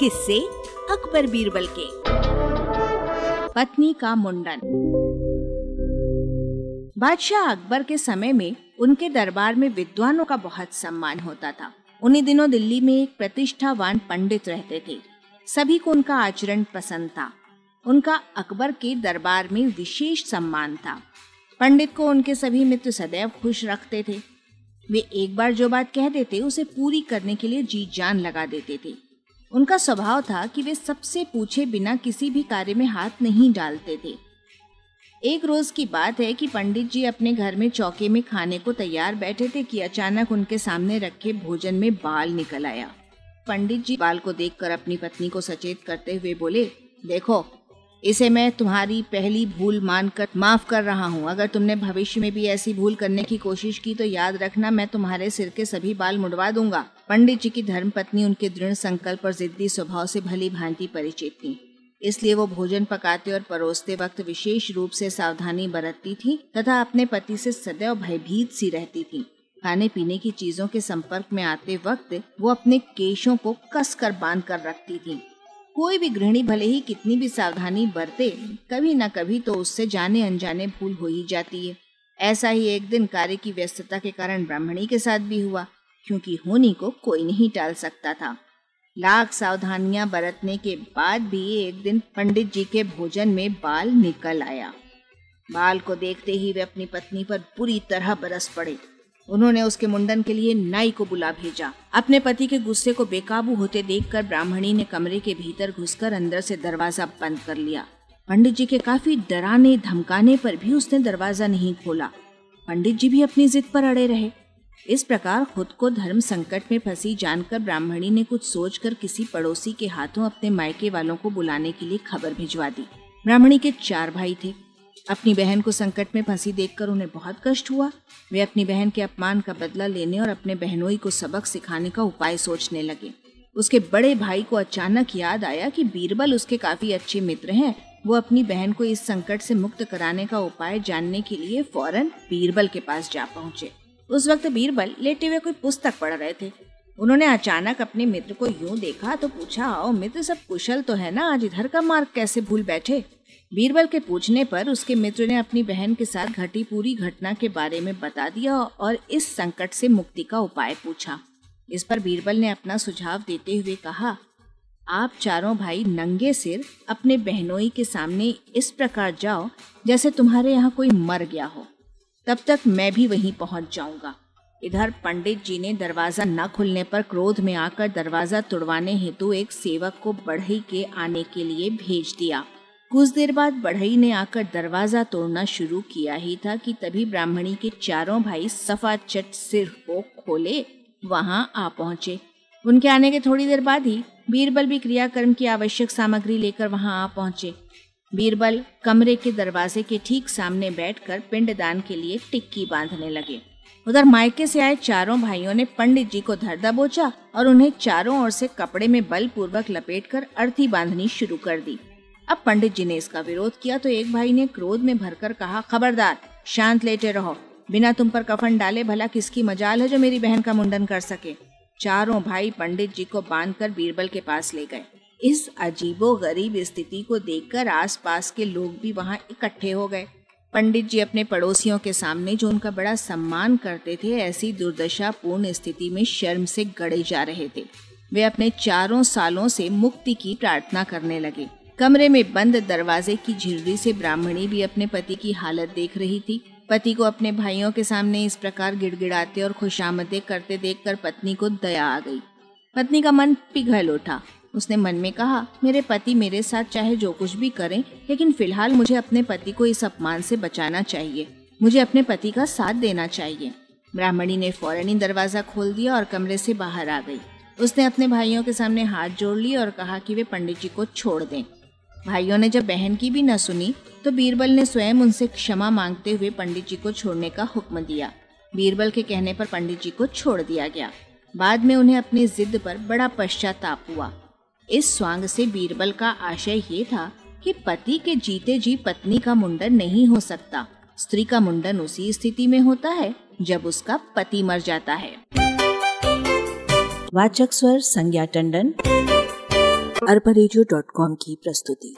किससे अकबर बीरबल के। पत्नी का मुंडन। बादशाह अकबर के समय में उनके दरबार में विद्वानों का बहुत सम्मान होता था। उन्हीं दिनों दिल्ली में एक प्रतिष्ठावान पंडित रहते थे। सभी को उनका आचरण पसंद था। उनका अकबर के दरबार में विशेष सम्मान था। पंडित को उनके सभी मित्र सदैव खुश रखते थे। वे एक बार जो बात कह देते, उसे पूरी करने के लिए जी जान लगा देते थे। उनका स्वभाव था कि वे सबसे पूछे बिना किसी भी कार्य में हाथ नहीं डालते थे। एक रोज की बात है कि पंडित जी अपने घर में चौके में खाने को तैयार बैठे थे कि अचानक उनके सामने रखे भोजन में बाल निकल आया। पंडित जी बाल को देखकर अपनी पत्नी को सचेत करते हुए बोले, देखो इसे मैं तुम्हारी पहली भूल मानकर माफ़ कर रहा हूँ। अगर तुमने भविष्य में भी ऐसी भूल करने की कोशिश की तो याद रखना, मैं तुम्हारे सिर के सभी बाल मुड़वा दूँगा। पंडित जी की धर्म पत्नी उनके दृढ़ संकल्प और जिद्दी स्वभाव से भली भांति परिचित थी। इसलिए वो भोजन पकाते और परोसते वक्त विशेष रूप से सावधानी बरतती थी तथा अपने पति से सदैव भयभीत सी रहती थी। खाने पीने की चीज़ों के संपर्क में आते वक्त वो अपने केशों को कस कर बाँध कर रखती थी। कोई भी गृहिणी भले ही कितनी भी सावधानी बरते, कभी न कभी तो उससे जाने अनजाने भूल हो ही जाती है। ऐसा ही एक दिन कार्य की व्यस्तता के कारण ब्राह्मणी के साथ भी हुआ, क्योंकि होनी को कोई नहीं टाल सकता था। लाख सावधानियाँ बरतने के बाद भी एक दिन पंडित जी के भोजन में बाल निकल आया। बाल को देखते ही वे अपनी पत्नी पर बुरी तरह बरस पड़े। उन्होंने उसके मुंडन के लिए नाई को बुला भेजा। अपने पति के गुस्से को बेकाबू होते देखकर ब्राह्मणी ने कमरे के भीतर घुसकर अंदर से दरवाज़ा बंद कर लिया। पंडित जी के काफ़ी डराने, धमकाने पर भी उसने दरवाज़ा नहीं खोला। पंडित जी भी अपनी जिद पर अड़े रहे। इस प्रकार खुद को धर्म संकट में फंसी जानकर ब्राह्मणी ने कुछ सोचकर किसी पड़ोसी के हाथों अपने मायके वालों को बुलाने के लिए खबर भिजवा दी। ब्राह्मणी के चार भाई थे। अपनी बहन को संकट में फंसी देखकर उन्हें बहुत कष्ट हुआ। वे अपनी बहन के अपमान का बदला लेने और अपने बहनोई को सबक सिखाने का उपाय सोचने लगे। उसके बड़े भाई को अचानक याद आया कि बीरबल उसके काफ़ी अच्छे मित्र हैं। वो अपनी बहन को इस संकट से मुक्त कराने का उपाय जानने के लिए फ़ौरन बीरबल के पास जा पहुँचे। उस वक्त बीरबल लेटे हुए कोई पुस्तक पढ़ रहे थे। उन्होंने अचानक अपने मित्र को यूँ देखा तो पूछा, आओ मित्र, सब कुशल तो है ना? आज इधर का मार्ग कैसे भूल बैठे? बीरबल के पूछने पर उसके मित्र ने अपनी बहन के साथ घटी पूरी घटना के बारे में बता दिया और इस संकट से मुक्ति का उपाय पूछा। इस पर बीरबल ने अपना सुझाव देते हुए कहा, आप चारों भाई नंगे सिर अपने बहनोई के सामने इस प्रकार जाओ, जैसे तुम्हारे यहाँ कोई मर गया हो। तब तक मैं भी वहीं पहुँच जाऊँगा। इधर पंडित जी ने दरवाज़ा न खुलने पर क्रोध में आकर दरवाज़ा तुड़वाने हेतु एक सेवक को बढ़ई के आने के लिए भेज दिया। कुछ देर बाद बढ़ई ने आकर दरवाज़ा तोड़ना शुरू किया ही था कि तभी ब्राह्मणी के चारों भाई सफ़ा चट सिर को खोले, वहाँ आ पहुँचे। उनके आने के थोड़ी देर बाद ही बीरबल भी क्रियाकर्म की आवश्यक सामग्री लेकर वहाँ आ पहुँचे। बीरबल कमरे के दरवाजे के ठीक सामने बैठकर पिंडदान के लिए टिक्की बांधने लगे। उधर मायके से आए चारों भाइयों ने पंडित जी को धर दबोचा और उन्हें चारों ओर से कपड़े में बलपूर्वक लपेटकर अर्थी बांधनी शुरू कर दी। अब पंडित जी ने इसका विरोध किया तो एक भाई ने क्रोध में भरकर कहा, खबरदार, शांत लेटे रहो। बिना तुम पर कफन डाले, भला किसकी मजाल है जो मेरी बहन का मुंडन कर सके? चारों भाई पंडित जी को बांधकर बीरबल के पास ले गए। इस अजीबो गरीब स्थिति को देखकर आसपास के लोग भी वहाँ इकट्ठे हो गए। पंडित जी अपने पड़ोसियों के सामने जो उनका बड़ा सम्मान करते थे, ऐसी दुर्दशा पूर्ण स्थिति में शर्म से गड़े जा रहे थे। वे अपने चारों सालों से मुक्ति की प्रार्थना करने लगे। कमरे में बंद दरवाजे की झिर्री से ब्राह्मणी भी अपने पति की हालत देख रही थी। पति को अपने भाइयों के सामने इस प्रकार गिड़गिड़ाते और खुशामदे करते देखकर पत्नी को दया आ गई। पत्नी का मन पिघल उठा। उसने मन में कहा, मेरे पति मेरे साथ चाहे जो कुछ भी करें, लेकिन फ़िलहाल मुझे अपने पति को इस अपमान से बचाना चाहिए। मुझे अपने पति का साथ देना चाहिए। ब्राह्मणी ने फ़ौरन ही दरवाज़ा खोल दिया और कमरे से बाहर आ गई। उसने अपने भाइयों के सामने हाथ जोड़ लिए और कहा कि वे पंडित जी को छोड़ दें। भाइयों ने जब बहन की भी न सुनी तो बीरबल ने स्वयं उनसे क्षमा मांगते हुए पंडित जी को छोड़ने का हुक्म दिया। बीरबल के कहने पर पंडित जी को छोड़ दिया गया। बाद में उन्हें अपनी जिद पर बड़ा पश्चाताप हुआ। इस स्वांग से बीरबल का आशय ये था कि पति के जीते जी पत्नी का मुंडन नहीं हो सकता। स्त्री का मुंडन उसी स्थिति में होता है, जब उसका पति मर जाता है। वाचक स्वर संज्ञा टंडन। अरबा की प्रस्तुति।